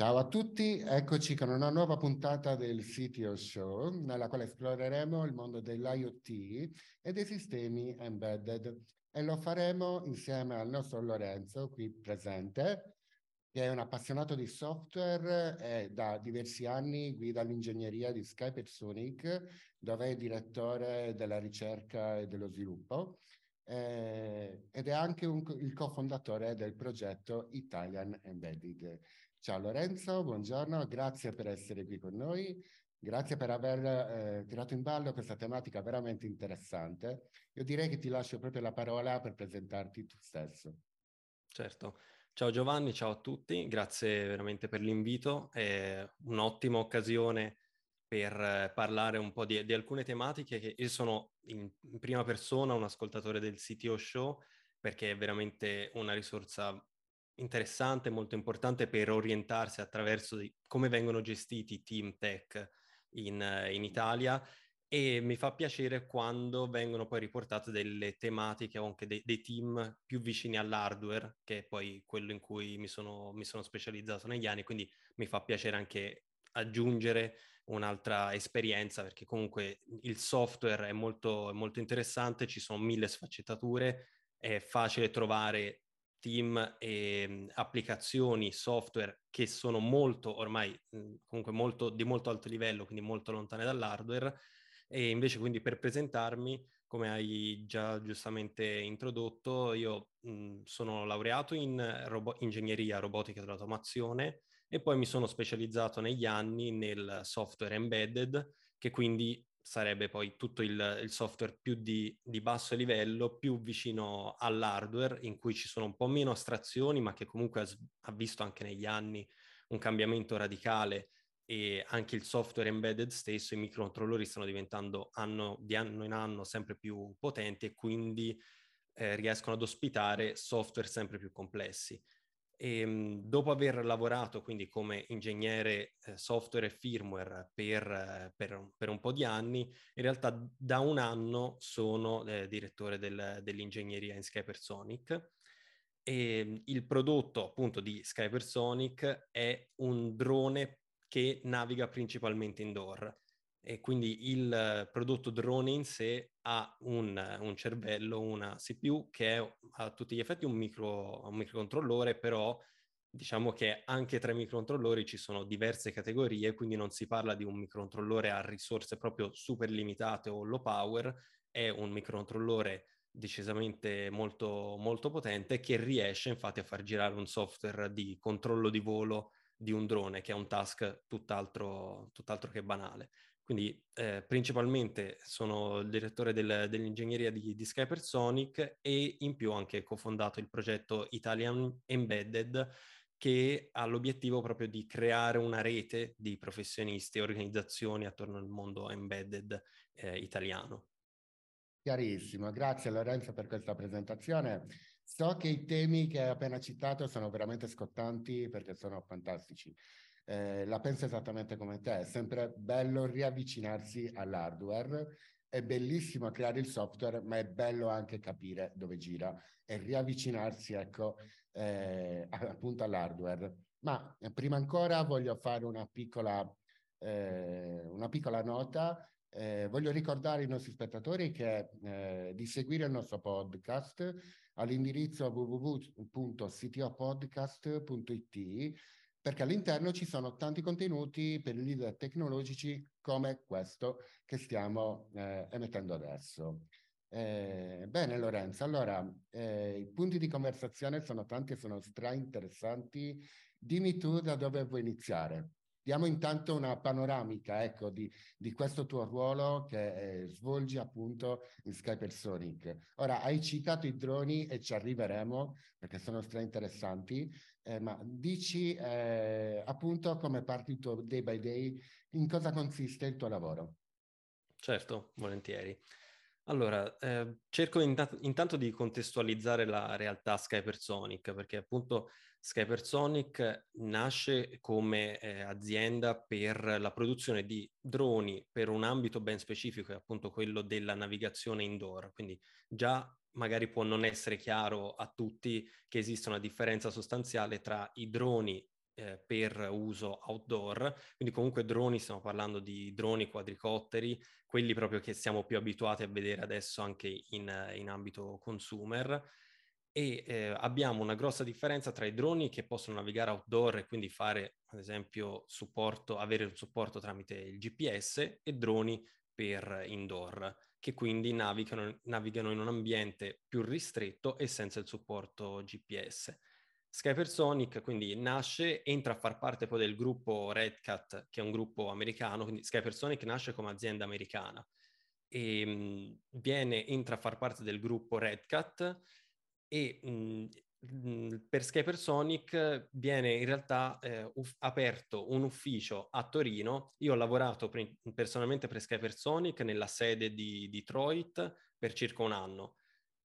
Ciao a tutti, eccoci con una nuova puntata del CTO Show nella quale esploreremo il mondo dell'IoT e dei sistemi embedded e lo faremo insieme al nostro Lorenzo qui presente che è un appassionato di software e da diversi anni guida l'ingegneria di Skypersonic dove è direttore della ricerca e dello sviluppo eh, ed è anche un, il cofondatore del progetto Italian Embedded. Ciao Lorenzo, buongiorno, grazie per essere qui con noi, grazie per aver eh, tirato in ballo questa tematica veramente interessante. Io direi che ti lascio proprio la parola per presentarti tu stesso. Certo. Ciao Giovanni, ciao a tutti, grazie veramente per l'invito. È un'ottima occasione per parlare un po' di, di alcune tematiche che io sono in, in prima persona un ascoltatore del CTO Show perché è veramente una risorsa interessante, molto importante per orientarsi attraverso di, come vengono gestiti i team tech in, in, Italia. E mi fa piacere quando vengono poi riportate delle tematiche o anche dei, dei team più vicini all'hardware, che è poi quello in cui mi sono, mi sono specializzato negli anni, quindi mi fa piacere anche aggiungere un'altra esperienza perché comunque il software è molto, molto interessante, ci sono mille sfaccettature, è facile trovare team e mhmm, applicazioni, software che sono molto ormai mhmm, comunque molto, di molto alto livello, quindi molto lontane dall'hardware. E invece quindi per presentarmi, come hai già giustamente introdotto, io mh, mhmm, sono laureato in robo- ingegneria robotica dell'automazione e poi mi sono specializzato negli anni nel software embedded, che quindi sarebbe poi tutto il, il software più di, di, basso livello, più vicino all'hardware, in cui ci sono un po' meno astrazioni, ma che comunque ha, ha visto anche negli anni un cambiamento radicale e anche il software embedded stesso, i microcontrollori stanno diventando anno, di anno in anno sempre più potenti e quindi eh, riescono ad ospitare software sempre più complessi. E, ehm, dopo aver lavorato quindi come ingegnere eh, software e firmware per, eh, per, per, un po' di anni, in realtà da un anno sono eh, direttore del, dell'ingegneria in Skypersonic. E ehm, il prodotto appunto di Skypersonic è un drone che naviga principalmente indoor e quindi il prodotto drone in sé ha un, un cervello, una CPU che è a tutti gli effetti un, micro, un microcontrollore, però diciamo che anche tra i microcontrollori ci sono diverse categorie, quindi non si parla di un microcontrollore a risorse proprio super limitate o low power, è un microcontrollore decisamente molto, molto potente che riesce infatti a far girare un software di controllo di volo di un drone, che è un task tutt'altro, tutt'altro che banale. Quindi eh, principalmente sono il direttore del, dell'ingegneria di, di Skypersonic e in più anche cofondato il progetto Italian Embedded che ha l'obiettivo proprio di creare una rete di professionisti e organizzazioni attorno al mondo embedded eh, italiano. Chiarissimo, grazie Lorenzo per questa presentazione. So che i temi che hai appena citato sono veramente scottanti perché sono fantastici eh, la penso esattamente come te, è sempre bello riavvicinarsi all'hardware, è bellissimo creare il software, ma è bello anche capire dove gira e riavvicinarsi, ecco, eh, appunto all'hardware. Ma prima ancora voglio fare una piccola, eh, una piccola nota. Eh, voglio ricordare ai nostri spettatori che, eh, di seguire il nostro podcast all'indirizzo www.ctopodcast.it perché all'interno ci sono tanti contenuti per i leader tecnologici come questo che stiamo eh, emettendo adesso. Eh, bene Lorenzo, allora eh, i punti di conversazione sono tanti e sono stra interessanti. Dimmi tu da dove vuoi iniziare. Diamo intanto una panoramica ecco, di, di questo tuo ruolo che eh, svolgi appunto in Skypersonic. Ora, hai citato i droni e ci arriveremo perché sono stra interessanti, eh, ma dici eh, appunto come parti il tuo day by day, in cosa consiste il tuo lavoro? Certo, volentieri. Allora, eh, cerco int- intanto di contestualizzare la realtà Skypersonic, perché appunto Skypersonic nasce come eh, azienda per la produzione di droni per un ambito ben specifico, è appunto quello della navigazione indoor. Quindi già magari può non essere chiaro a tutti che esiste una differenza sostanziale tra i droni eh, per uso outdoor, quindi comunque droni, stiamo parlando di droni quadricotteri, quelli proprio che siamo più abituati a vedere adesso anche in, in ambito consumer, e eh, abbiamo una grossa differenza tra i droni che possono navigare outdoor e quindi fare, ad esempio, supporto, avere un supporto tramite il GPS e droni per indoor, che quindi navigano, navigano in un ambiente più ristretto e senza il supporto GPS. Skypersonic quindi nasce, entra a far parte poi del gruppo Red Cat, che è un gruppo americano, quindi Skypersonic nasce come azienda americana e mh, viene, entra a far parte del gruppo Red Cat e mh, mh, per Skypersonic viene in realtà eh, uff- aperto un ufficio a Torino. Io ho lavorato pre- personalmente per Skypersonic nella sede di Detroit per circa un anno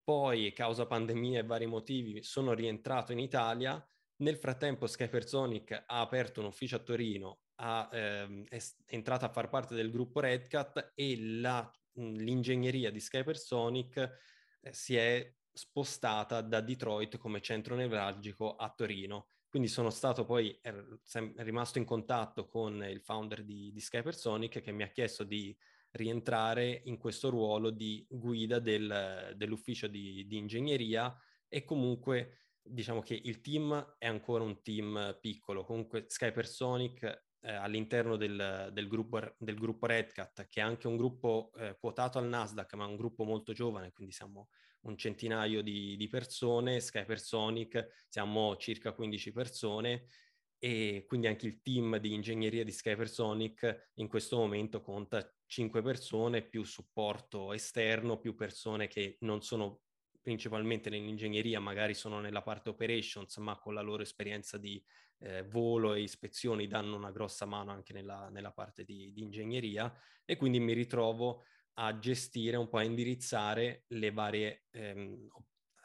poi, causa pandemia e vari motivi, sono rientrato in Italia. Nel frattempo Skypersonic ha aperto un ufficio a Torino, ha, ehm, è, entrata a far parte del gruppo Redcat e la, l'ingegneria di Skypersonic eh, si è spostata da Detroit come centro nevralgico a Torino. Quindi sono stato poi è, è rimasto in contatto con il founder di, di Skypersonic che mi ha chiesto di rientrare in questo ruolo di guida del, dell'ufficio di, di ingegneria e comunque diciamo che il team è ancora un team piccolo, comunque Skypersonic eh, all'interno del, del, gruppo, del gruppo Redcat, che è anche un gruppo eh, quotato al Nasdaq, ma un gruppo molto giovane, quindi siamo un centinaio di, di persone, Skypersonic siamo circa 15 persone e quindi anche il team di ingegneria di Skypersonic in questo momento conta 5 persone più supporto esterno, più persone che non sono principalmente nell'ingegneria, magari sono nella parte operations, ma con la loro esperienza di eh, volo e ispezioni danno una grossa mano anche nella, nella parte di, di, ingegneria. E quindi mi ritrovo a gestire, un po' a indirizzare le varie ehm,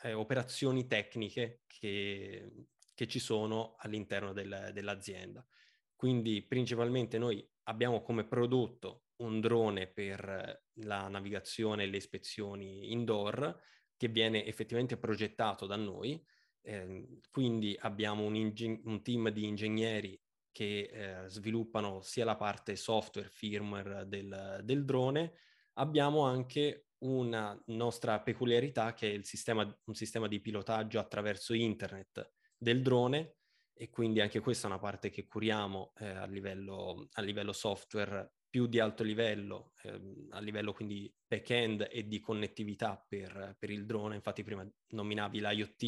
eh, operazioni tecniche che, che ci sono all'interno del, dell'azienda. Quindi principalmente noi abbiamo come prodotto un drone per la navigazione e le ispezioni indoor che viene effettivamente progettato da noi. Eh, quindi abbiamo un, ingen- un, team di ingegneri che eh, sviluppano sia la parte software, firmware del, del drone. Abbiamo anche una nostra peculiarità che è il sistema, un sistema di pilotaggio attraverso internet del drone e quindi anche questa è una parte che curiamo eh, a, livello, a, livello, software più di alto livello, eh, a livello quindi back-end e di connettività per, per, il drone. Infatti prima nominavi l'IoT,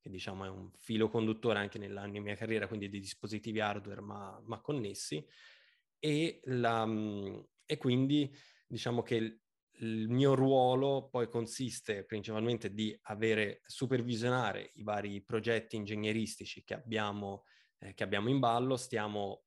che diciamo è un filo conduttore anche nella, mia carriera, quindi di dispositivi hardware ma, ma connessi. E, la, e quindi diciamo che il mio ruolo poi consiste principalmente di avere, supervisionare i vari progetti ingegneristici che abbiamo, eh, che abbiamo in ballo. Stiamo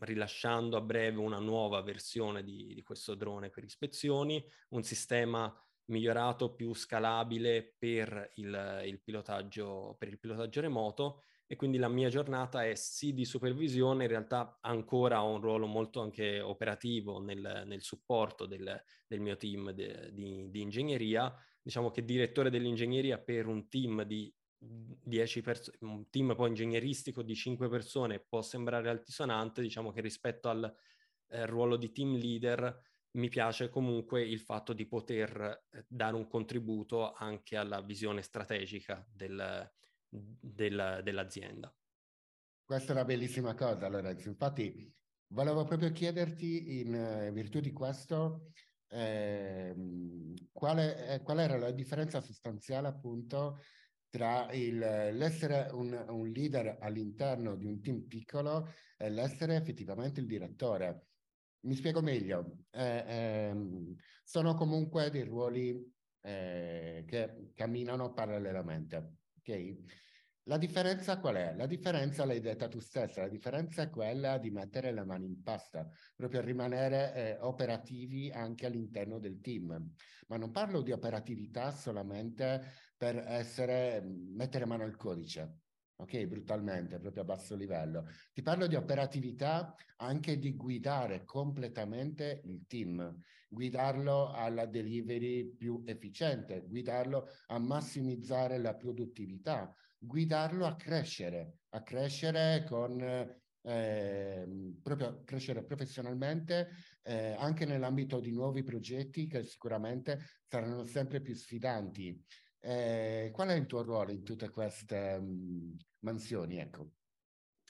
rilasciando a breve una nuova versione di, di questo drone per ispezioni, un sistema migliorato, più scalabile per il, il, pilotaggio, per il pilotaggio remoto e quindi la mia giornata è sì di supervisione, in realtà ancora ho un ruolo molto anche operativo nel, nel supporto del, del, mio team de, di, di, ingegneria. Diciamo che direttore dell'ingegneria per un team di 10 persone, un team poi ingegneristico di 5 persone può sembrare altisonante, diciamo che rispetto al eh, ruolo di team leader mi piace comunque il fatto di poter eh, dare un contributo anche alla visione strategica del, del, dell'azienda. Questa è una bellissima cosa, Lorenzo. Infatti, volevo proprio chiederti, in eh, virtù di questo, eh, quale, eh, qual era la differenza sostanziale, appunto, tra il, l'essere un, un, leader all'interno di un team piccolo e l'essere effettivamente il direttore. Mi spiego meglio. Eh, ehm, sono comunque dei ruoli eh, che camminano parallelamente. Okay? La differenza qual è? La differenza l'hai detta tu stessa, la differenza è quella di mettere le mani in pasta, proprio rimanere eh, operativi anche all'interno del team. Ma non parlo di operatività solamente per essere, mettere mano al codice, ok? Brutalmente, proprio a basso livello. Ti parlo di operatività anche di guidare completamente il team, guidarlo alla delivery più efficiente, guidarlo a massimizzare la produttività, guidarlo a crescere, a crescere con eh, proprio crescere professionalmente eh, anche nell'ambito di nuovi progetti che sicuramente saranno sempre più sfidanti. Eh, qual è il tuo ruolo in tutte queste um, mansioni? Ecco.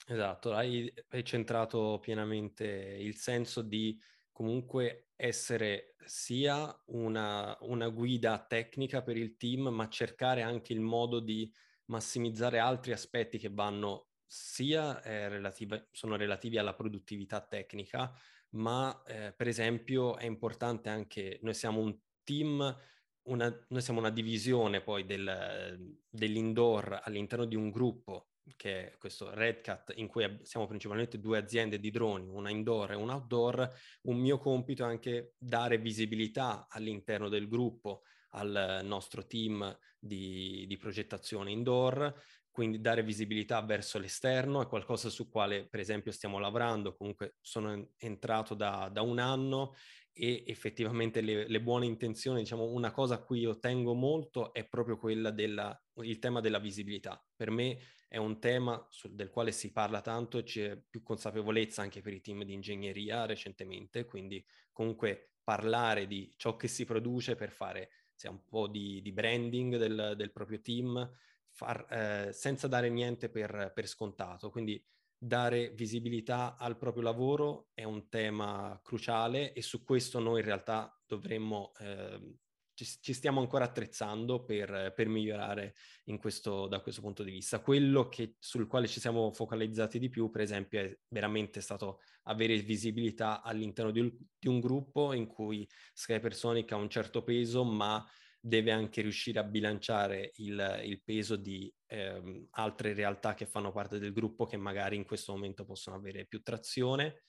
Esatto, hai, hai centrato pienamente il senso di comunque essere sia una, una, guida tecnica per il team, ma cercare anche il modo di massimizzare altri aspetti che vanno sia eh, relative, sono relativi alla produttività tecnica, ma eh, per esempio è importante anche, noi siamo un team, una, noi siamo una divisione poi del, dell'indoor all'interno di un gruppo che è questo Red Cat, in cui siamo principalmente due aziende di droni, una indoor e una outdoor, un mio compito è anche dare visibilità all'interno del gruppo al nostro team di, di progettazione indoor, quindi dare visibilità verso l'esterno è qualcosa su quale per esempio stiamo lavorando, comunque sono entrato da, da un anno e effettivamente le, le, buone intenzioni, diciamo una cosa a cui io tengo molto è proprio quella del tema della visibilità. Per me è un tema sul, del quale si parla tanto e c'è più consapevolezza anche per i team di ingegneria recentemente, quindi comunque parlare di ciò che si produce per fare sia un po' di, di branding del, del, proprio team, far, eh, senza dare niente per, per scontato. Quindi dare visibilità al proprio lavoro è un tema cruciale e su questo noi in realtà dovremmo, eh, ci, ci, stiamo ancora attrezzando per, per migliorare questo, da questo punto di vista. Quello che, sul quale ci siamo focalizzati di più, per esempio, è veramente stato avere visibilità all'interno di un, di un gruppo in cui Skypersonic ha un certo peso, ma deve anche riuscire a bilanciare il, il peso di ehm, altre realtà che fanno parte del gruppo che magari in questo momento possono avere più trazione.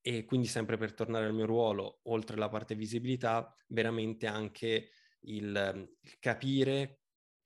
E quindi sempre per tornare al mio ruolo, oltre alla parte visibilità, veramente anche il, il capire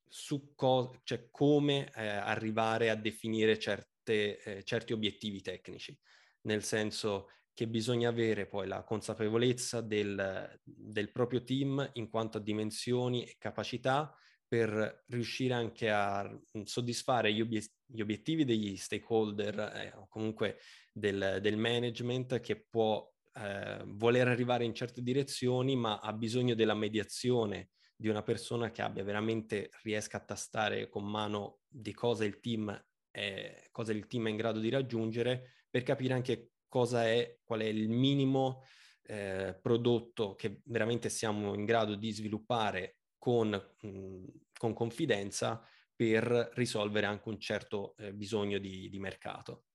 su co- cioè come eh, arrivare a definire certe, eh, certi obiettivi tecnici, nel senso che bisogna avere poi la consapevolezza del, del proprio team in quanto a dimensioni e capacità per riuscire anche a soddisfare gli, obiet- gli obiettivi degli stakeholder eh, o comunque del, del, management che può eh, voler arrivare in certe direzioni ma ha bisogno della mediazione di una persona che abbia veramente riesca a tastare con mano di cosa il team è, cosa il team è in grado di raggiungere per capire anche cosa è, qual è il minimo eh, prodotto che veramente siamo in grado di sviluppare con, mh, con confidenza per risolvere anche un certo eh, bisogno di, di mercato.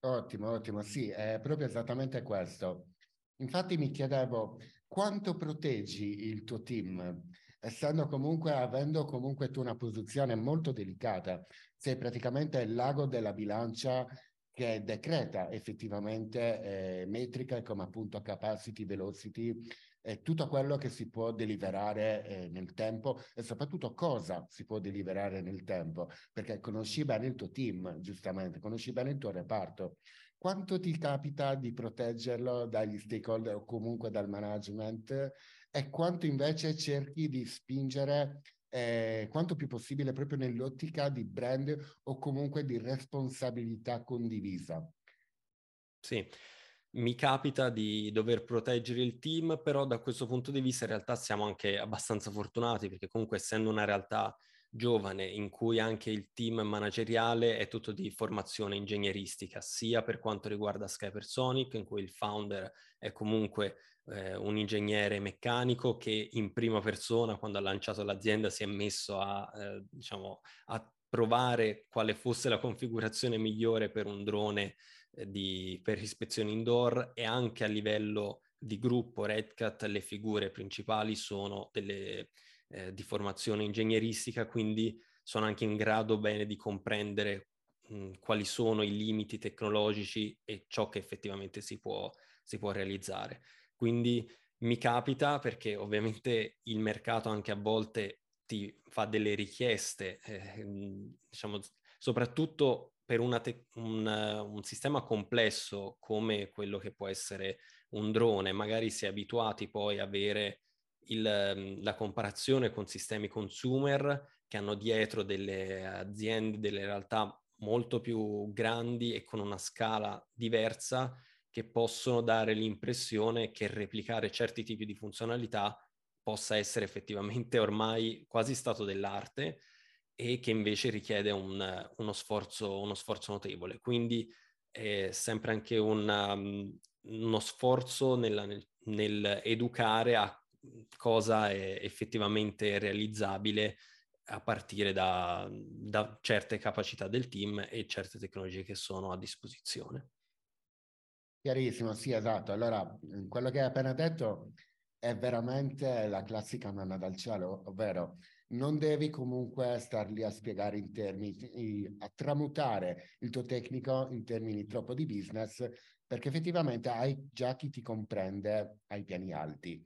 Ottimo, ottimo, sì, è proprio esattamente questo. Infatti mi chiedevo quanto proteggi il tuo team, essendo comunque, avendo comunque tu una posizione molto delicata, sei praticamente il lago della bilancia che decreta effettivamente eh, metriche come appunto capacity, velocity, eh, tutto quello che si può deliberare eh, nel tempo e soprattutto cosa si può deliberare nel tempo, perché conosci bene il tuo team, giustamente, conosci bene il tuo reparto. Quanto ti capita di proteggerlo dagli stakeholder o comunque dal management e quanto invece cerchi di spingere eh, quanto più possibile proprio nell'ottica di brand o comunque di responsabilità condivisa. Sì, mi capita di dover proteggere il team, però da questo punto di vista in realtà siamo anche abbastanza fortunati perché comunque essendo una realtà giovane in cui anche il team manageriale è tutto di formazione ingegneristica, sia per quanto riguarda Skypersonic, in cui il founder è comunque eh, un ingegnere meccanico che in prima persona, quando ha lanciato l'azienda, si è messo a, eh, diciamo, a provare quale fosse la configurazione migliore per un drone eh, di, per ispezioni indoor e anche a livello di gruppo Redcat le figure principali sono delle eh, di formazione ingegneristica, quindi sono anche in grado bene di comprendere mh, quali sono i limiti tecnologici e ciò che effettivamente si può, si può realizzare. Quindi mi capita perché ovviamente il mercato anche a volte ti fa delle richieste, eh, diciamo, soprattutto per te- un, un, sistema complesso come quello che può essere un drone, magari si è abituati poi a avere il, la comparazione con sistemi consumer che hanno dietro delle aziende, delle realtà molto più grandi e con una scala diversa che possono dare l'impressione che replicare certi tipi di funzionalità possa essere effettivamente ormai quasi stato dell'arte e che invece richiede un, uno, sforzo, uno, sforzo, notevole. Quindi è sempre anche una, um, uno sforzo nella, nel, nel, educare a cosa è effettivamente realizzabile a partire da, da certe capacità del team e certe tecnologie che sono a disposizione. Chiarissimo, sì, esatto. Allora, quello che hai appena detto è veramente la classica manna dal cielo, ovvero non devi comunque star lì a spiegare in termini, a tramutare il tuo tecnico in termini troppo di business, perché effettivamente hai già chi ti comprende ai piani alti.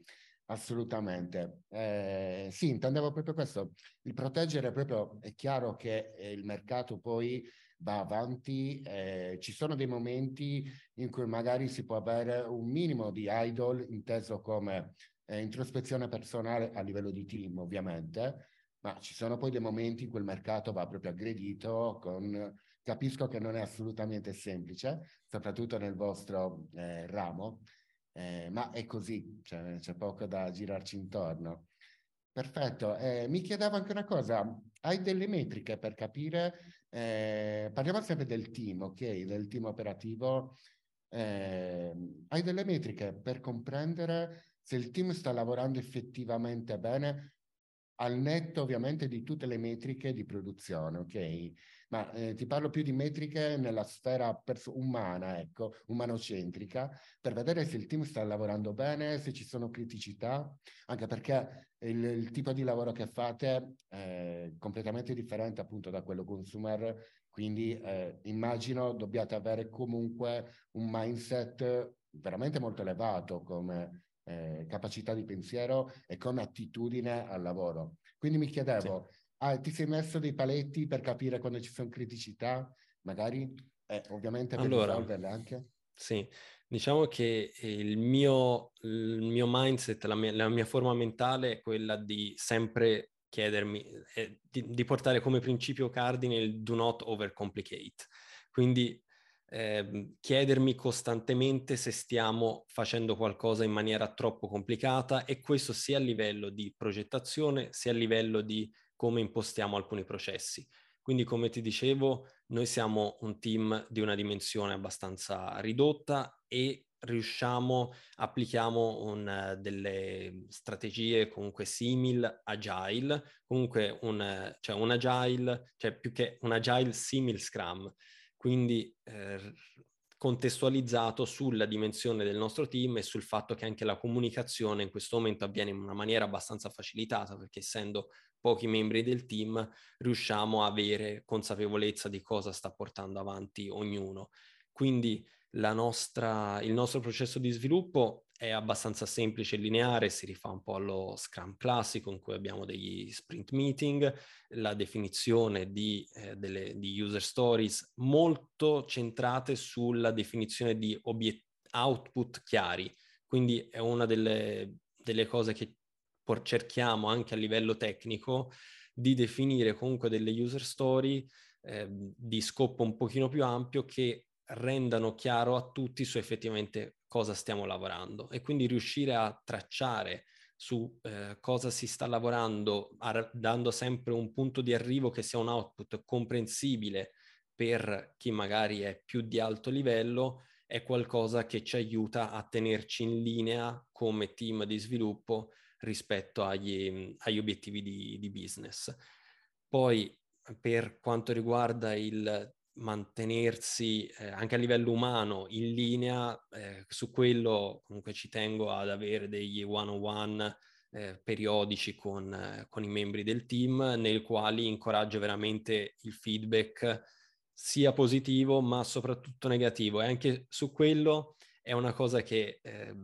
Assolutamente. Eh, sì, intendevo proprio questo. Il proteggere proprio, è chiaro che eh, il mercato poi va avanti, eh, ci sono dei momenti in cui magari si può avere un minimo di idol, inteso come eh, introspezione personale a livello di team ovviamente, ma ci sono poi dei momenti in cui il mercato va proprio aggredito con... Capisco che non è assolutamente semplice, soprattutto nel vostro eh, ramo, eh, ma è così, cioè, c'è poco da girarci intorno. Perfetto, eh, mi chiedevo anche una cosa, hai delle metriche per capire, eh, parliamo sempre del team, ok, del team operativo, eh, hai delle metriche per comprendere se il team sta lavorando effettivamente bene al netto ovviamente di tutte le metriche di produzione, ok? Ma eh, ti parlo più di metriche nella sfera perso- umana, ecco, umanocentrica, per vedere se il team sta lavorando bene, se ci sono criticità, anche perché il, il tipo di lavoro che fate è completamente differente appunto da quello consumer, quindi eh, immagino dobbiate avere comunque un mindset veramente molto elevato come eh, capacità di pensiero e come attitudine al lavoro. Quindi mi chiedevo, sì. Ah, ti sei messo dei paletti per capire quando ci sono criticità, magari, eh, ovviamente per allora, risolverle anche? Sì, diciamo che il mio, il mio mindset, la mia, la mia, forma mentale è quella di sempre chiedermi, eh, di, di portare come principio cardine il do not overcomplicate. Quindi eh, chiedermi costantemente se stiamo facendo qualcosa in maniera troppo complicata e questo sia a livello di progettazione sia a livello di come impostiamo alcuni processi. Quindi come ti dicevo, noi siamo un team di una dimensione abbastanza ridotta e riusciamo, applichiamo un, delle strategie comunque simil agile, comunque un, cioè un agile, cioè più che un agile simil scrum, quindi eh, contestualizzato sulla dimensione del nostro team e sul fatto che anche la comunicazione in questo momento avviene in una maniera abbastanza facilitata, perché essendo pochi membri del team riusciamo a avere consapevolezza di cosa sta portando avanti ognuno. Quindi nostra, il nostro processo di sviluppo è abbastanza semplice e lineare, si rifà un po' allo Scrum classico in cui abbiamo degli sprint meeting, la definizione di, eh, delle, di user stories molto centrate sulla definizione di obiet- output chiari. Quindi è una delle, delle cose che por- cerchiamo anche a livello tecnico di definire comunque delle user story eh, di scopo un pochino più ampio che rendano chiaro a tutti su effettivamente cosa stiamo lavorando e quindi riuscire a tracciare su eh, cosa si sta lavorando, ar- dando sempre un punto di arrivo che sia un output comprensibile per chi magari è più di alto livello, è qualcosa che ci aiuta a tenerci in linea come team di sviluppo rispetto agli, agli obiettivi di, di business. Poi per quanto riguarda il mantenersi eh, anche a livello umano in linea, eh, su quello comunque ci tengo ad avere degli one-on-one eh, periodici con, eh, con, i membri del team, nei quali incoraggio veramente il feedback sia positivo ma soprattutto negativo. E anche su quello è una cosa che eh,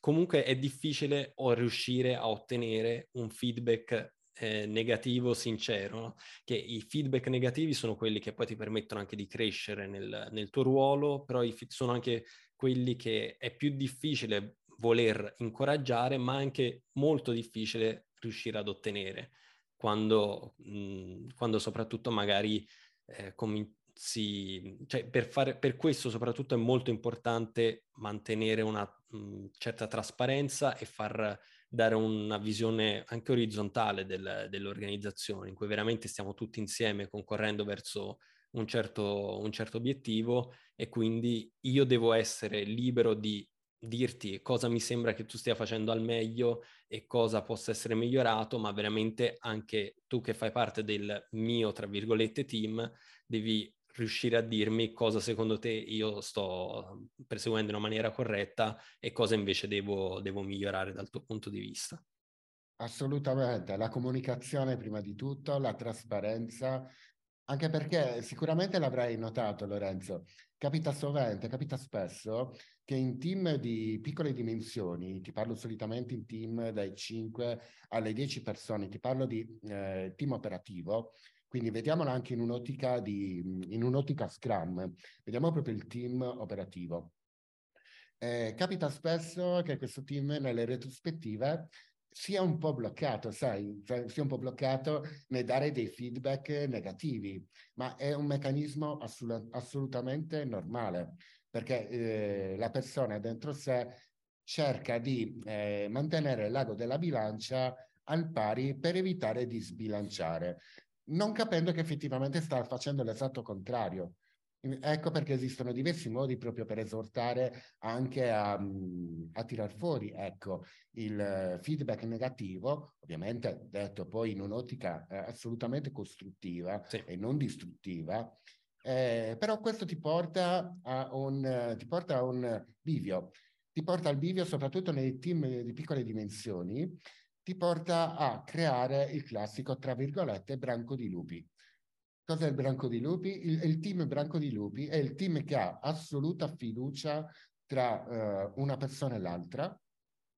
comunque è difficile riuscire a ottenere un feedback eh, negativo sincero, no? che i feedback negativi sono quelli che poi ti permettono anche di crescere nel, nel tuo ruolo, però i, sono anche quelli che è più difficile voler incoraggiare, ma anche molto difficile riuscire ad ottenere quando, mh, quando soprattutto magari eh, com- si, cioè per, fare, per questo soprattutto è molto importante mantenere una mh, certa trasparenza e far dare una visione anche orizzontale del, dell'organizzazione, in cui veramente stiamo tutti insieme concorrendo verso un certo, un certo obiettivo e quindi io devo essere libero di dirti cosa mi sembra che tu stia facendo al meglio e cosa possa essere migliorato, ma veramente anche tu che fai parte del mio, tra virgolette, team, devi riuscire a dirmi cosa secondo te io sto perseguendo in una maniera corretta e cosa invece devo, devo migliorare dal tuo punto di vista. Assolutamente, la comunicazione prima di tutto, la trasparenza, anche perché sicuramente l'avrai notato Lorenzo, capita sovente, capita spesso che in team di piccole dimensioni, ti parlo solitamente in team dai 5 alle 10 persone, ti parlo di eh, team operativo, quindi vediamola anche in un'ottica, di, in un'ottica Scrum, vediamo proprio il team operativo. Eh, capita spesso che questo team nelle retrospettive sia un po' bloccato, sai, cioè sia un po' bloccato nel dare dei feedback negativi, ma è un meccanismo assolut- assolutamente normale, perché eh, la persona dentro sé cerca di eh, mantenere l'ago della bilancia al pari per evitare di sbilanciare non capendo che effettivamente sta facendo l'esatto contrario. Ecco perché esistono diversi modi proprio per esortare anche a, a tirar fuori ecco, il feedback negativo, ovviamente detto poi in un'ottica eh, assolutamente costruttiva sì. e non distruttiva, eh, però questo ti porta, a un, ti porta a un bivio, ti porta al bivio soprattutto nei team di piccole dimensioni, ti porta a creare il classico, tra virgolette, branco di lupi. Cos'è il branco di lupi? Il, il team branco di lupi è il team che ha assoluta fiducia tra uh, una persona e l'altra,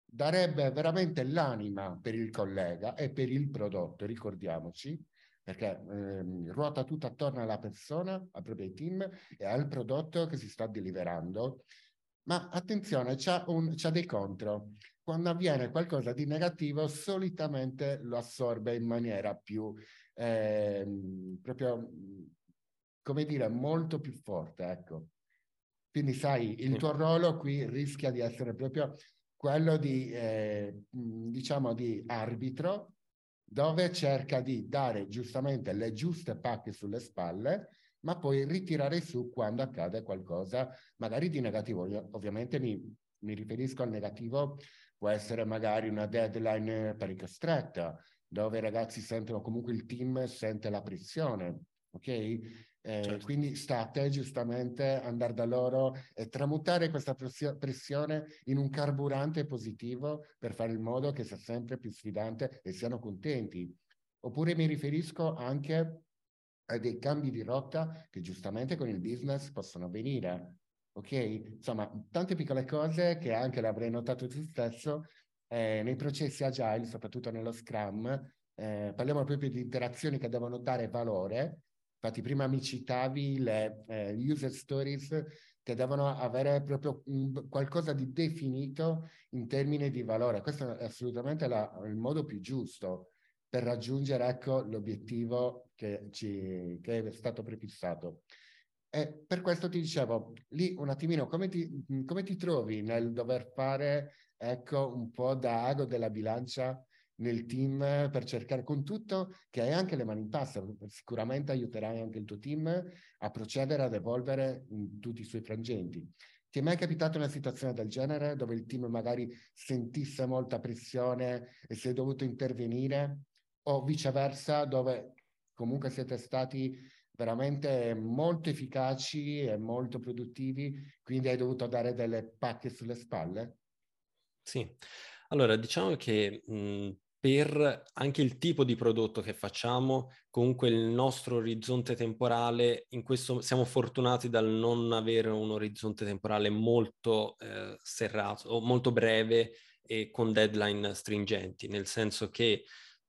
darebbe veramente l'anima per il collega e per il prodotto, ricordiamoci, perché ehm, ruota tutto attorno alla persona, al proprio team e al prodotto che si sta deliverando. Ma attenzione, c'ha dei contro quando avviene qualcosa di negativo solitamente lo assorbe in maniera più eh, proprio come dire molto più forte ecco. Quindi sai il tuo ruolo qui rischia di essere proprio quello di eh, diciamo di arbitro dove cerca di dare giustamente le giuste pacche sulle spalle ma poi ritirare su quando accade qualcosa magari di negativo. Io, ovviamente mi, mi riferisco al negativo può essere magari una deadline parecchio stretta, dove i ragazzi sentono comunque il team sente la pressione, ok? Eh, certo. Quindi sta a te giustamente andare da loro e tramutare questa pressione in un carburante positivo per fare in modo che sia sempre più sfidante e siano contenti. Oppure mi riferisco anche a dei cambi di rotta che giustamente con il business possono avvenire ok? Insomma, tante piccole cose che anche l'avrei notato tu stesso eh, nei processi agile, soprattutto nello Scrum, eh, parliamo proprio di interazioni che devono dare valore. Infatti, prima mi citavi le eh, user stories che devono avere proprio un, qualcosa di definito in termini di valore. Questo è assolutamente la, il modo più giusto per raggiungere ecco, l'obiettivo che, ci, che è stato prefissato. E per questo ti dicevo, lì un attimino, come ti, come ti trovi nel dover fare, ecco, un po' da ago della bilancia nel team per cercare con tutto che hai anche le mani in pasta, sicuramente aiuterai anche il tuo team a procedere ad evolvere in tutti i suoi frangenti. Ti è mai capitato una situazione del genere dove il team magari sentisse molta pressione e si è dovuto intervenire o viceversa dove comunque siete stati veramente molto efficaci e molto produttivi, quindi hai dovuto dare delle pacche sulle spalle? Sì, Allora, diciamo che mh, per anche il tipo di prodotto che facciamo, comunque il nostro orizzonte temporale, in questo siamo fortunati dal non avere un orizzonte temporale molto eh, serrato molto breve e con deadline stringenti, nel senso che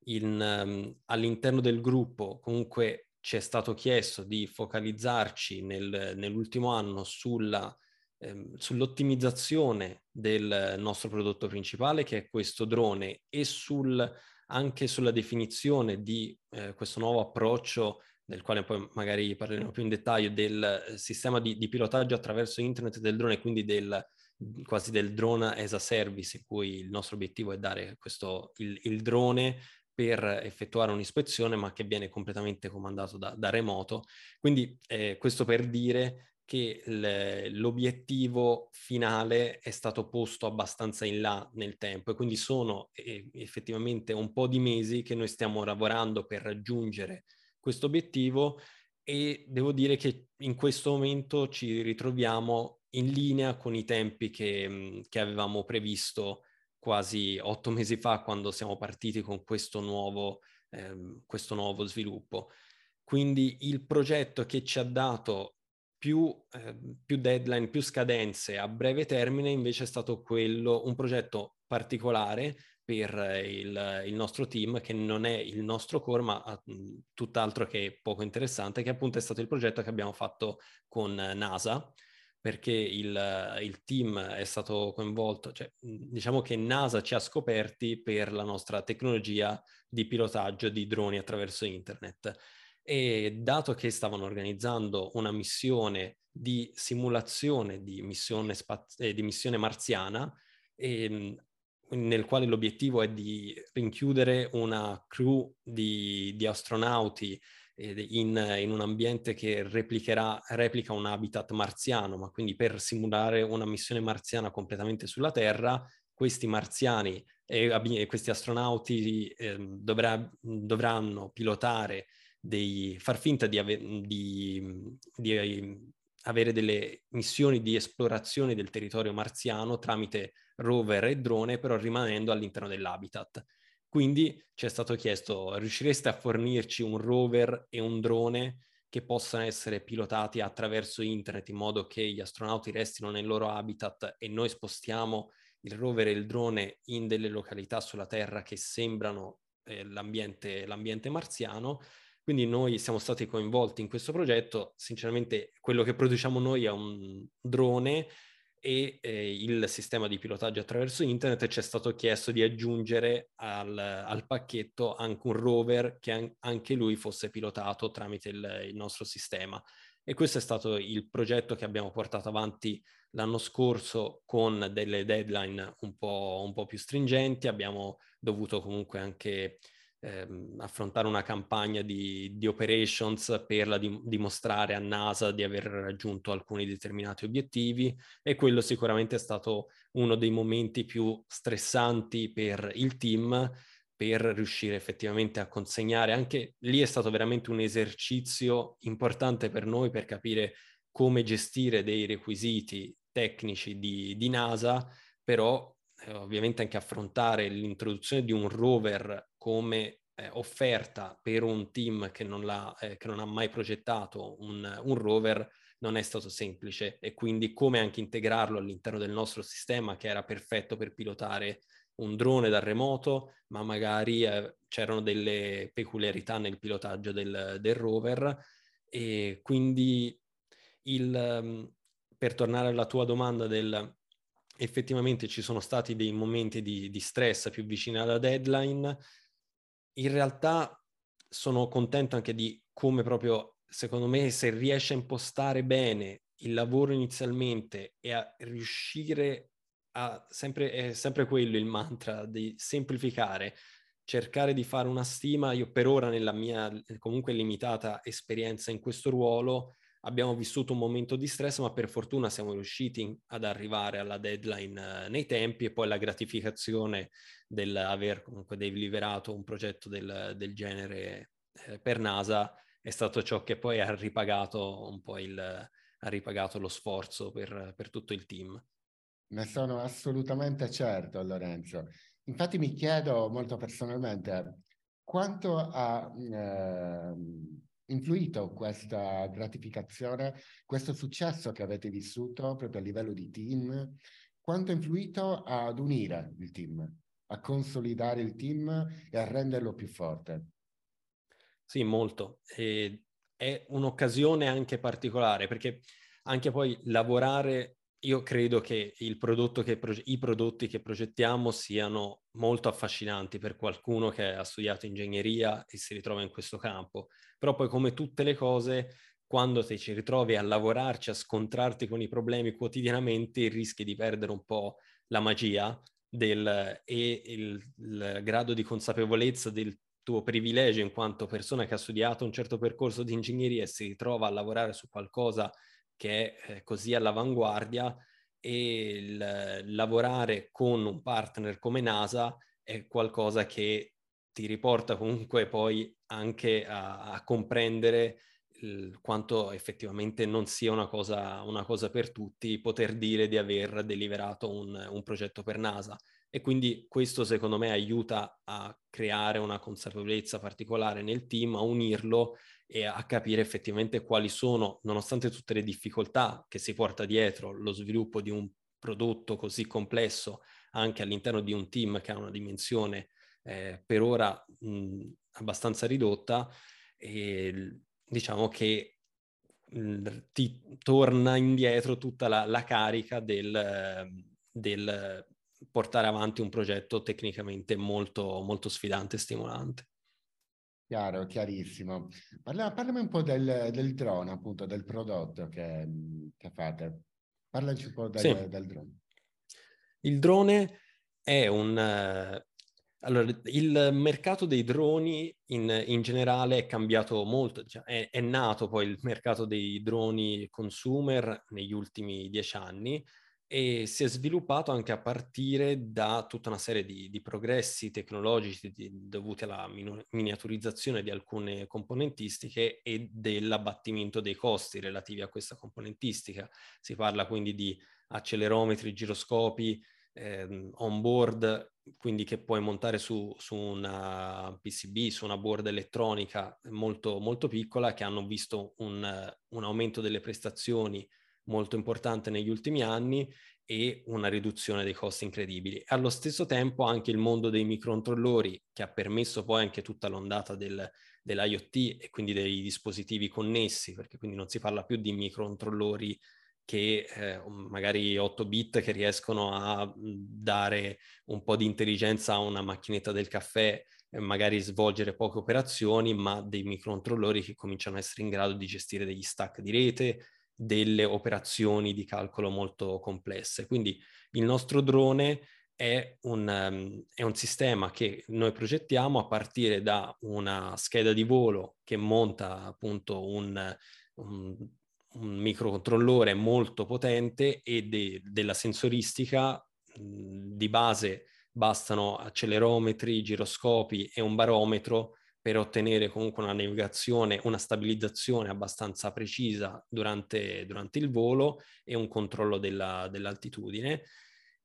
in, um, all'interno del gruppo comunque ci è stato chiesto di focalizzarci nel, nell'ultimo anno sulla ehm, sull'ottimizzazione del nostro prodotto principale, che è questo drone, e sul, anche sulla definizione di eh, questo nuovo approccio, del quale poi magari parleremo più in dettaglio, del eh, sistema di, di pilotaggio attraverso internet del drone, quindi del, quasi del drone as a service, in cui il nostro obiettivo è dare questo, il, il drone per effettuare un'ispezione, ma che viene completamente comandato da, da remoto. Quindi eh, questo per dire che l'obiettivo finale è stato posto abbastanza in là nel tempo e quindi sono effettivamente un po' di mesi che noi stiamo lavorando per raggiungere questo obiettivo e devo dire che in questo momento ci ritroviamo in linea con i tempi che, che avevamo previsto quasi otto mesi fa quando siamo partiti con questo nuovo, eh, questo nuovo sviluppo. Quindi il progetto che ci ha dato più, eh, più, deadline, più scadenze a breve termine, invece è stato quello, un progetto particolare per il, il, nostro team, che non è il nostro core, ma uh, tutt'altro che poco interessante, che appunto è stato il progetto che abbiamo fatto con NASA, perché il, il team è stato coinvolto, cioè diciamo che NASA ci ha scoperti per la nostra tecnologia di pilotaggio di droni attraverso internet. E dato che stavano organizzando una missione di simulazione di missione, spaz- eh, di missione marziana, ehm, nel quale l'obiettivo è di rinchiudere una crew di, di astronauti in, in, un ambiente che replica un habitat marziano, ma quindi per simulare una missione marziana completamente sulla Terra, questi marziani e questi astronauti eh, dovrà, dovranno pilotare dei, far finta di, ave, di, di avere delle missioni di esplorazione del territorio marziano tramite rover e drone, però rimanendo all'interno dell'habitat. Quindi ci è stato chiesto, riuscireste a fornirci un rover e un drone che possano essere pilotati attraverso internet in modo che gli astronauti restino nel loro habitat e noi spostiamo il rover e il drone in delle località sulla Terra che sembrano eh, l'ambiente, l'ambiente marziano? Quindi noi siamo stati coinvolti in questo progetto, sinceramente quello che produciamo noi è un drone e eh, il sistema di pilotaggio attraverso internet ci è stato chiesto di aggiungere al, al pacchetto anche un rover che an- anche lui fosse pilotato tramite il, il, nostro sistema. E questo è stato il progetto che abbiamo portato avanti l'anno scorso con delle deadline un po', un po più stringenti, abbiamo dovuto comunque anche ehm, affrontare una campagna di, di operations per la, di, dimostrare a NASA di aver raggiunto alcuni determinati obiettivi e quello sicuramente è stato uno dei momenti più stressanti per il team per riuscire effettivamente a consegnare. Anche lì è stato veramente un esercizio importante per noi per capire come gestire dei requisiti tecnici di, di NASA, però eh, ovviamente anche affrontare l'introduzione di un rover come eh, offerta per un team che non, eh, che non ha mai progettato un, un, rover non è stato semplice e quindi come anche integrarlo all'interno del nostro sistema che era perfetto per pilotare un drone da remoto, ma magari eh, c'erano delle peculiarità nel pilotaggio del, del rover e quindi il, mm, per tornare alla tua domanda del effettivamente ci sono stati dei momenti di, di stress più vicini alla deadline. In realtà sono contento anche di come proprio, secondo me, se riesce a impostare bene il lavoro inizialmente e a riuscire a sempre, è sempre quello il mantra di semplificare, cercare di fare una stima. Io per ora nella mia comunque limitata esperienza in questo ruolo abbiamo vissuto un momento di stress, ma per fortuna siamo riusciti ad arrivare alla deadline eh, nei tempi e poi la gratificazione dell'aver comunque deliberato un progetto del, del genere eh, per NASA è stato ciò che poi ha ripagato un po' il, ha ripagato lo sforzo per, per tutto il team. Ne sono assolutamente certo, Lorenzo. Infatti mi chiedo molto personalmente quanto ha eh, influito questa gratificazione, questo successo che avete vissuto proprio a livello di team, quanto ha influito ad unire il team, a consolidare il team e a renderlo più forte? Sì, molto. E è un'occasione anche particolare perché anche poi lavorare io credo che, che i prodotti che progettiamo siano molto affascinanti per qualcuno che ha studiato ingegneria e si ritrova in questo campo, però poi come tutte le cose, quando ti ci ritrovi a lavorarci, a scontrarti con i problemi quotidianamente, rischi di perdere un po' la magia del, e il, il grado di consapevolezza del tuo privilegio in quanto persona che ha studiato un certo percorso di ingegneria e si ritrova a lavorare su qualcosa che è eh, così all'avanguardia e il, lavorare con un partner come NASA è qualcosa che ti riporta comunque poi anche a, a comprendere il, quanto effettivamente non sia una cosa, una cosa, per tutti poter dire di aver deliberato un, un progetto per NASA. E quindi questo secondo me aiuta a creare una consapevolezza particolare nel team, a unirlo e a capire effettivamente quali sono, nonostante tutte le difficoltà che si porta dietro lo sviluppo di un prodotto così complesso, anche all'interno di un team che ha una dimensione eh, per ora mh, abbastanza ridotta, e diciamo che mh, ti torna indietro tutta la, la carica del, del, portare avanti un progetto tecnicamente molto, molto sfidante e stimolante. Chiaro, chiarissimo. Parla, parlami un po' del, del, drone, appunto, del prodotto che, che fate. Parlaci un po' del, sì. del, drone. Il drone è un... Allora, il mercato dei droni in, in generale è cambiato molto, cioè è, è nato poi il mercato dei droni consumer negli ultimi dieci anni, e si è sviluppato anche a partire da tutta una serie di, di progressi tecnologici di, dovuti alla min- miniaturizzazione di alcune componentistiche e dell'abbattimento dei costi relativi a questa componentistica. Si parla quindi di accelerometri, giroscopi, ehm, on quindi che puoi montare su, su, una PCB, su una board elettronica molto, molto piccola, che hanno visto un, un aumento delle prestazioni molto importante negli ultimi anni e una riduzione dei costi incredibili. Allo stesso tempo anche il mondo dei microcontrollori che ha permesso poi anche tutta l'ondata del, dell'IoT e quindi dei dispositivi connessi, perché quindi non si parla più di microcontrollori che eh, magari 8 bit che riescono a dare un po' di intelligenza a una macchinetta del caffè, magari svolgere poche operazioni, ma dei microcontrollori che cominciano a essere in grado di gestire degli stack di rete, delle operazioni di calcolo molto complesse. Quindi il nostro drone è un, um, è un, sistema che noi progettiamo a partire da una scheda di volo che monta appunto un, un, un microcontrollore molto potente e de, della sensoristica mh, di base bastano accelerometri, giroscopi e un barometro per ottenere comunque una navigazione, una stabilizzazione abbastanza precisa durante, durante il volo e un controllo della, dell'altitudine.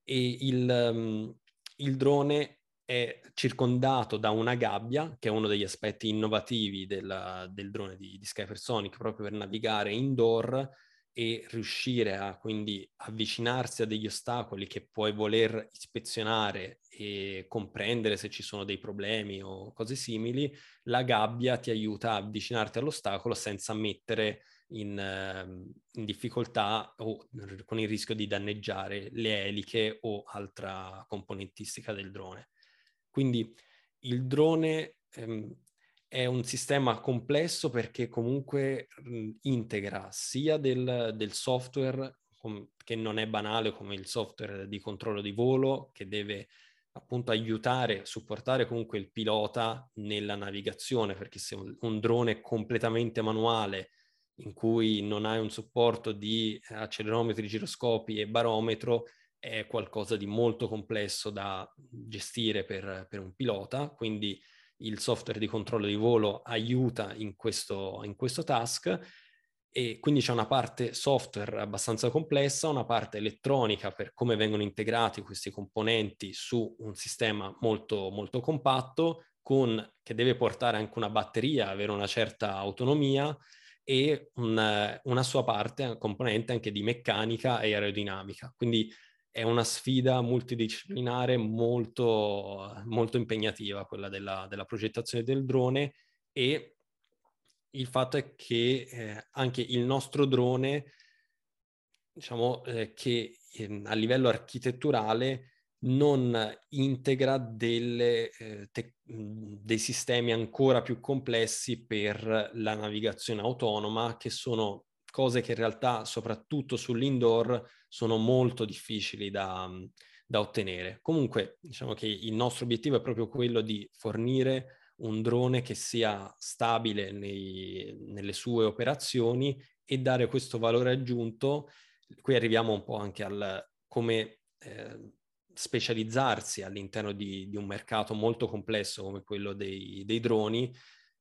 E il, um, il drone è circondato da una gabbia, che è uno degli aspetti innovativi della, del drone di, di Skypersonic, proprio per navigare indoor e riuscire a quindi avvicinarsi a degli ostacoli che puoi voler ispezionare e comprendere se ci sono dei problemi o cose simili, la gabbia ti aiuta a avvicinarti all'ostacolo senza mettere in, uh, in difficoltà o con il rischio di danneggiare le eliche o altra componentistica del drone. Quindi il drone ehm, è un sistema complesso perché comunque mh, integra sia del, del software com- che non è banale come il software di controllo di volo che deve appunto aiutare, supportare comunque il pilota nella navigazione perché se un, drone completamente manuale in cui non hai un supporto di accelerometri, giroscopi e barometro è qualcosa di molto complesso da gestire per, per un pilota, quindi il software di controllo di volo aiuta in questo, in questo task e quindi c'è una parte software abbastanza complessa, una parte elettronica per come vengono integrati questi componenti su un sistema molto, molto compatto, con, che deve portare anche una batteria, avere una certa autonomia e una, una sua parte, componente anche di meccanica e aerodinamica. Quindi è una sfida multidisciplinare molto, molto impegnativa, quella della, della progettazione del drone e il fatto è che eh, anche il nostro drone, diciamo eh, che eh, a livello architetturale non integra delle, eh, te- dei sistemi ancora più complessi per la navigazione autonoma, che sono cose che in realtà, soprattutto sull'indoor, sono molto difficili da, da ottenere. Comunque, diciamo che il nostro obiettivo è proprio quello di fornire un drone che sia stabile nei, nelle sue operazioni e dare questo valore aggiunto. Qui arriviamo un po' anche al come eh, specializzarsi all'interno di, di, un mercato molto complesso come quello dei, dei droni,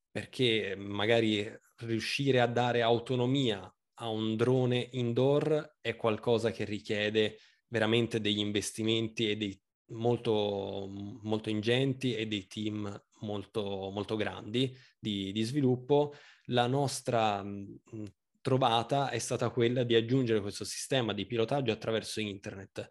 perché magari riuscire a dare autonomia a un drone indoor è qualcosa che richiede veramente degli investimenti e dei molto, molto ingenti e dei team molto, molto grandi di, di sviluppo, la nostra trovata è stata quella di aggiungere questo sistema di pilotaggio attraverso internet,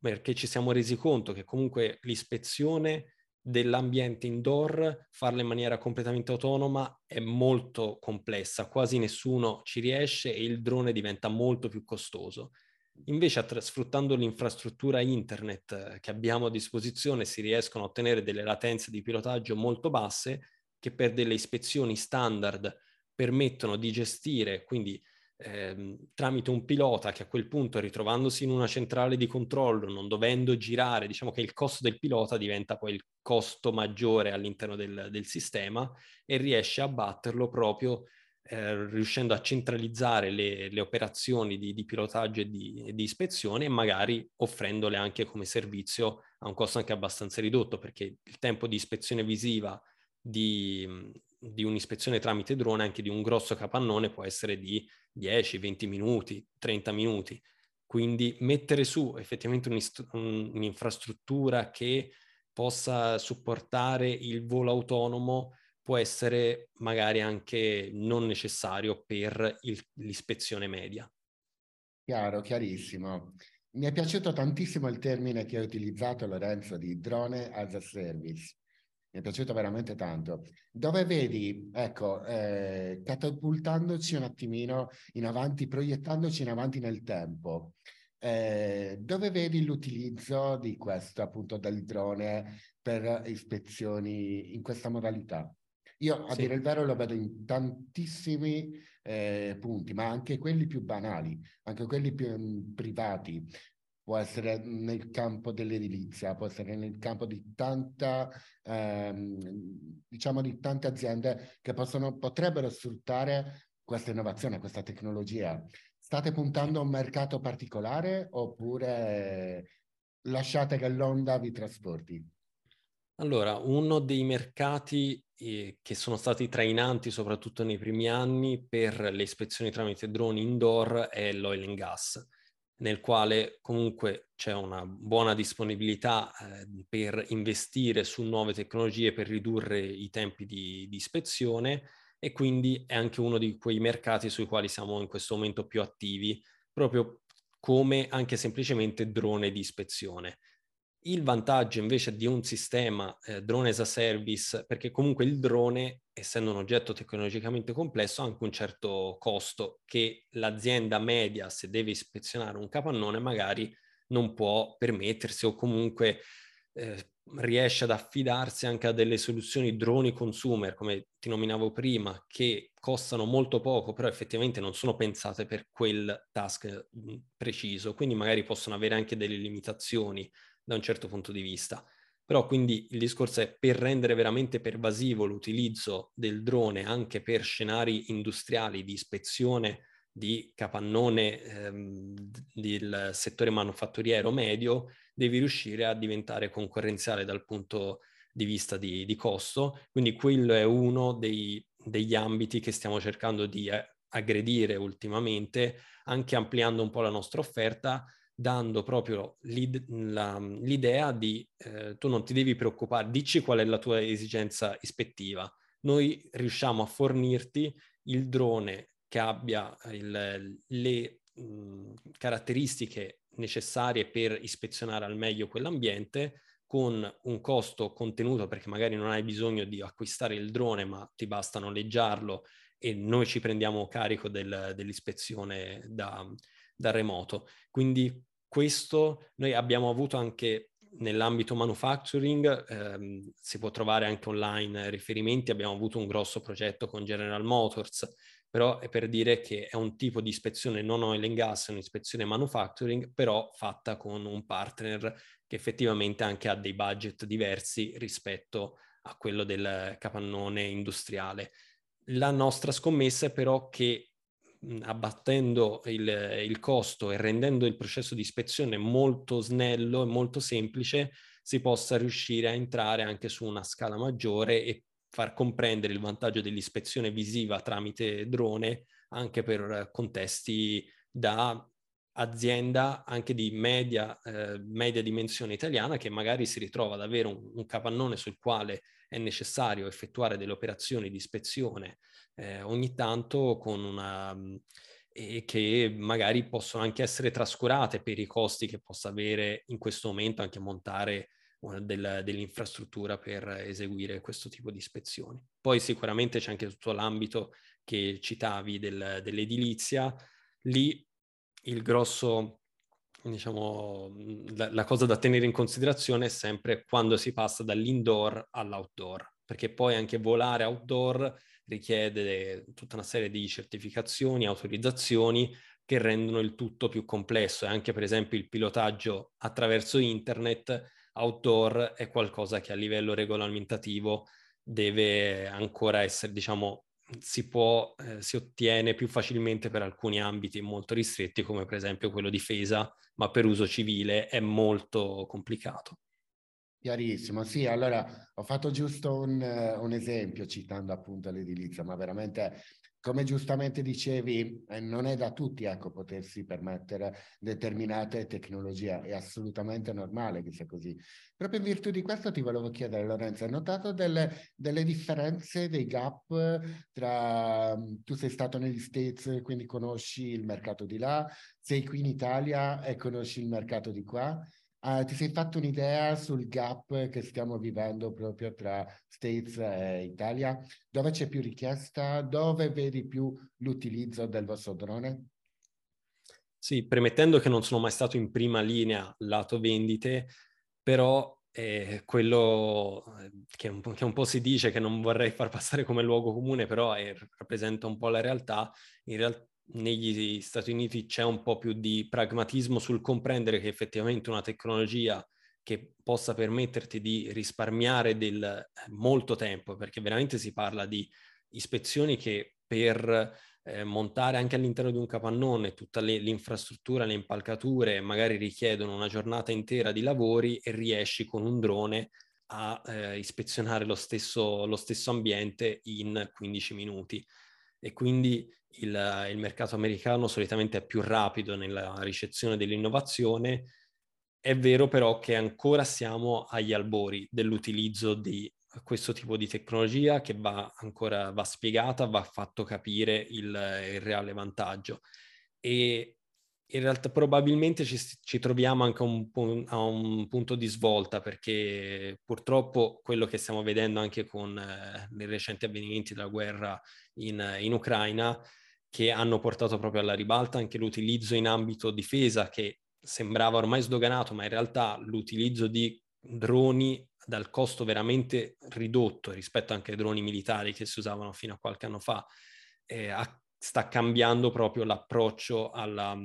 perché ci siamo resi conto che comunque l'ispezione dell'ambiente indoor, farla in maniera completamente autonoma è molto complessa, quasi nessuno ci riesce e il drone diventa molto più costoso. Invece, attra- sfruttando l'infrastruttura internet eh, che abbiamo a disposizione, si riescono a ottenere delle latenze di pilotaggio molto basse che per delle ispezioni standard permettono di gestire, quindi ehm, tramite un pilota che a quel punto, ritrovandosi in una centrale di controllo, non dovendo girare, diciamo che il costo del pilota diventa poi il costo maggiore all'interno del, del sistema e riesce a batterlo proprio eh, riuscendo a centralizzare le, le operazioni di, di, pilotaggio e di, di, ispezione e magari offrendole anche come servizio a un costo anche abbastanza ridotto perché il tempo di ispezione visiva di, di un'ispezione tramite drone anche di un grosso capannone può essere di 10, 20 minuti, 30 minuti. Quindi mettere su effettivamente un'infrastruttura che possa supportare il volo autonomo può essere magari anche non necessario per il, l'ispezione media. Chiaro, chiarissimo. Mi è piaciuto tantissimo il termine che hai utilizzato, Lorenzo, di drone as a service. Mi è piaciuto veramente tanto. Dove vedi, ecco, eh, catapultandoci un attimino in avanti, proiettandoci in avanti nel tempo, eh, dove vedi l'utilizzo di questo, appunto, del drone per ispezioni in questa modalità? Io a sì. dire il vero lo vedo in tantissimi eh, punti, ma anche quelli più banali, anche quelli più um, privati. Può essere nel campo dell'edilizia, può essere nel campo di tanta, ehm, diciamo di tante aziende che possono, potrebbero sfruttare questa innovazione, questa tecnologia. State puntando a un mercato particolare oppure lasciate che l'onda vi trasporti? Allora, uno dei mercati eh, che sono stati trainanti soprattutto nei primi anni per le ispezioni tramite droni indoor è l'oil and gas, nel quale comunque c'è una buona disponibilità eh, per investire su nuove tecnologie per ridurre i tempi di, di ispezione e quindi è anche uno di quei mercati sui quali siamo in questo momento più attivi, proprio come anche semplicemente drone di ispezione. Il vantaggio invece di un sistema eh, drone as a service, perché comunque il drone, essendo un oggetto tecnologicamente complesso, ha anche un certo costo che l'azienda media, se deve ispezionare un capannone, magari non può permettersi o comunque eh, riesce ad affidarsi anche a delle soluzioni droni consumer, come ti nominavo prima, che costano molto poco, però effettivamente non sono pensate per quel task preciso, quindi magari possono avere anche delle limitazioni da un certo punto di vista. Però quindi il discorso è per rendere veramente pervasivo l'utilizzo del drone anche per scenari industriali di ispezione di capannone ehm, del settore manufatturiero medio, devi riuscire a diventare concorrenziale dal punto di vista di, di costo. Quindi quello è uno dei, degli ambiti che stiamo cercando di eh, aggredire ultimamente, anche ampliando un po' la nostra offerta, dando proprio l'idea di eh, tu non ti devi preoccupare, dici qual è la tua esigenza ispettiva. Noi riusciamo a fornirti il drone che abbia il, le mh, caratteristiche necessarie per ispezionare al meglio quell'ambiente con un costo contenuto perché magari non hai bisogno di acquistare il drone ma ti basta noleggiarlo e noi ci prendiamo carico del, dell'ispezione da, da remoto. Quindi questo noi abbiamo avuto anche nell'ambito manufacturing, ehm, si può trovare anche online riferimenti, abbiamo avuto un grosso progetto con General Motors, però è per dire che è un tipo di ispezione non oil and gas, è un'ispezione manufacturing, però fatta con un partner che effettivamente anche ha dei budget diversi rispetto a quello del capannone industriale. La nostra scommessa è però che abbattendo il, il, costo e rendendo il processo di ispezione molto snello e molto semplice, si possa riuscire a entrare anche su una scala maggiore e far comprendere il vantaggio dell'ispezione visiva tramite drone anche per contesti da azienda anche di media, eh, media dimensione italiana che magari si ritrova ad avere un, un capannone sul quale è necessario effettuare delle operazioni di ispezione eh, ogni tanto con una e che magari possono anche essere trascurate per i costi che possa avere in questo momento anche montare del, dell'infrastruttura per eseguire questo tipo di ispezioni. Poi sicuramente c'è anche tutto l'ambito che citavi del, dell'edilizia, lì il grosso, diciamo, la, la, cosa da tenere in considerazione è sempre quando si passa dall'indoor all'outdoor, perché poi anche volare outdoor richiede tutta una serie di certificazioni, autorizzazioni che rendono il tutto più complesso e anche per esempio il pilotaggio attraverso internet outdoor è qualcosa che a livello regolamentativo deve ancora essere, diciamo, si può, eh, si ottiene più facilmente per alcuni ambiti molto ristretti, come per esempio quello difesa, ma per uso civile è molto complicato. Chiarissimo, sì, allora ho fatto giusto un, un esempio citando appunto l'edilizia, ma veramente come giustamente dicevi, eh, non è da tutti ecco, potersi permettere determinate tecnologie, è assolutamente normale che sia così. Proprio in virtù di questo ti volevo chiedere, Lorenzo, hai notato delle, delle differenze, dei gap tra tu sei stato negli States, quindi conosci il mercato di là, sei qui in Italia e conosci il mercato di qua? Uh, ti sei fatto un'idea sul gap che stiamo vivendo proprio tra States e Italia? Dove c'è più richiesta? Dove vedi più l'utilizzo del vostro drone? Sì, premettendo che non sono mai stato in prima linea lato vendite, però eh, quello che un, che un, po', si dice che non vorrei far passare come luogo comune, però è, rappresenta un po' la realtà, in realtà negli Stati Uniti c'è un po' più di pragmatismo sul comprendere che effettivamente una tecnologia che possa permetterti di risparmiare del eh, molto tempo, perché veramente si parla di ispezioni che per eh, montare anche all'interno di un capannone tutta le, l'infrastruttura, le impalcature, magari richiedono una giornata intera di lavori e riesci con un drone a eh, ispezionare lo stesso, lo stesso ambiente in 15 minuti. E quindi il, il mercato americano solitamente è più rapido nella ricezione dell'innovazione. È vero però che ancora siamo agli albori dell'utilizzo di questo tipo di tecnologia che va ancora va spiegata, va fatto capire il, il reale vantaggio. E in realtà probabilmente ci, ci troviamo anche un, a un punto di svolta perché purtroppo quello che stiamo vedendo anche con eh, i recenti avvenimenti della guerra in, in Ucraina che hanno portato proprio alla ribalta anche l'utilizzo in ambito difesa che sembrava ormai sdoganato, ma in realtà l'utilizzo di droni dal costo veramente ridotto rispetto anche ai droni militari che si usavano fino a qualche anno fa, eh, a, sta cambiando proprio l'approccio alla,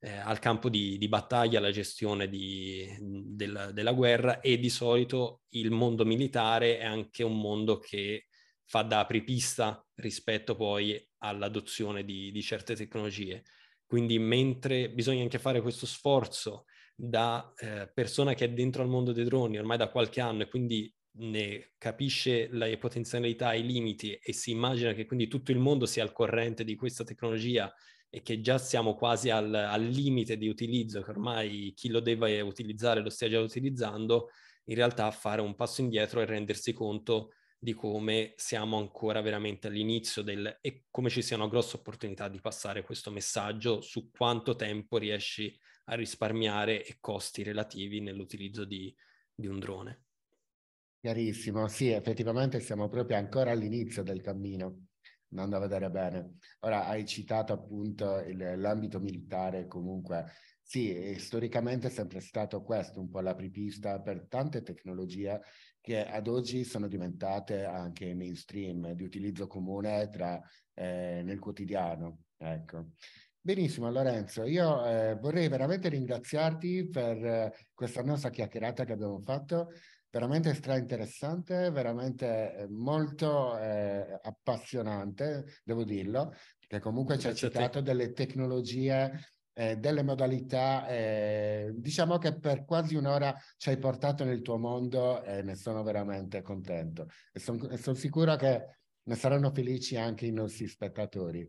eh, al campo di, di, battaglia, alla gestione di, del, della guerra e di solito il mondo militare è anche un mondo che fa da apripista rispetto poi all'adozione di, di certe tecnologie. Quindi mentre bisogna anche fare questo sforzo da eh, persona che è dentro al mondo dei droni ormai da qualche anno e quindi ne capisce le potenzialità e i limiti e si immagina che quindi tutto il mondo sia al corrente di questa tecnologia e che già siamo quasi al, al limite di utilizzo, che ormai chi lo deve utilizzare lo stia già utilizzando, in realtà fare un passo indietro e rendersi conto di come siamo ancora veramente all'inizio del e come ci sia una grossa opportunità di passare questo messaggio su quanto tempo riesci a risparmiare e costi relativi nell'utilizzo di, di un drone. Chiarissimo, sì, effettivamente siamo proprio ancora all'inizio del cammino, andando a vedere bene. Ora hai citato appunto l'ambito militare, comunque sì, storicamente è sempre stato questo un po' l'apripista per tante tecnologie che ad oggi sono diventate anche mainstream, di utilizzo comune tra, eh, nel quotidiano. Ecco. Benissimo Lorenzo, io eh, vorrei veramente ringraziarti per eh, questa nostra chiacchierata che abbiamo fatto, veramente stra interessante, veramente eh, molto eh, appassionante, devo dirlo, che comunque ci ha citato delle tecnologie eh, delle modalità, eh, diciamo che per quasi un'ora ci hai portato nel tuo mondo e ne sono veramente contento e sono son sicuro che ne saranno felici anche i nostri spettatori.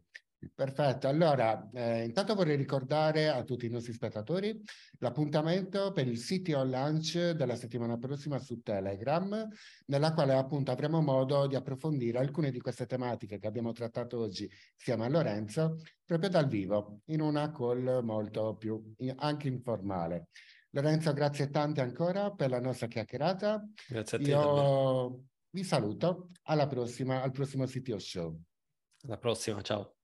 Perfetto, allora eh, intanto vorrei ricordare a tutti i nostri spettatori l'appuntamento per il CTO Launch della settimana prossima su Telegram, nella quale appunto avremo modo di approfondire alcune di queste tematiche che abbiamo trattato oggi insieme a Lorenzo, proprio dal vivo, in una call molto più anche informale. Lorenzo, grazie tante ancora per la nostra chiacchierata. Grazie a te. Io vi saluto, alla prossima, al prossimo CTO Show. Alla prossima, ciao.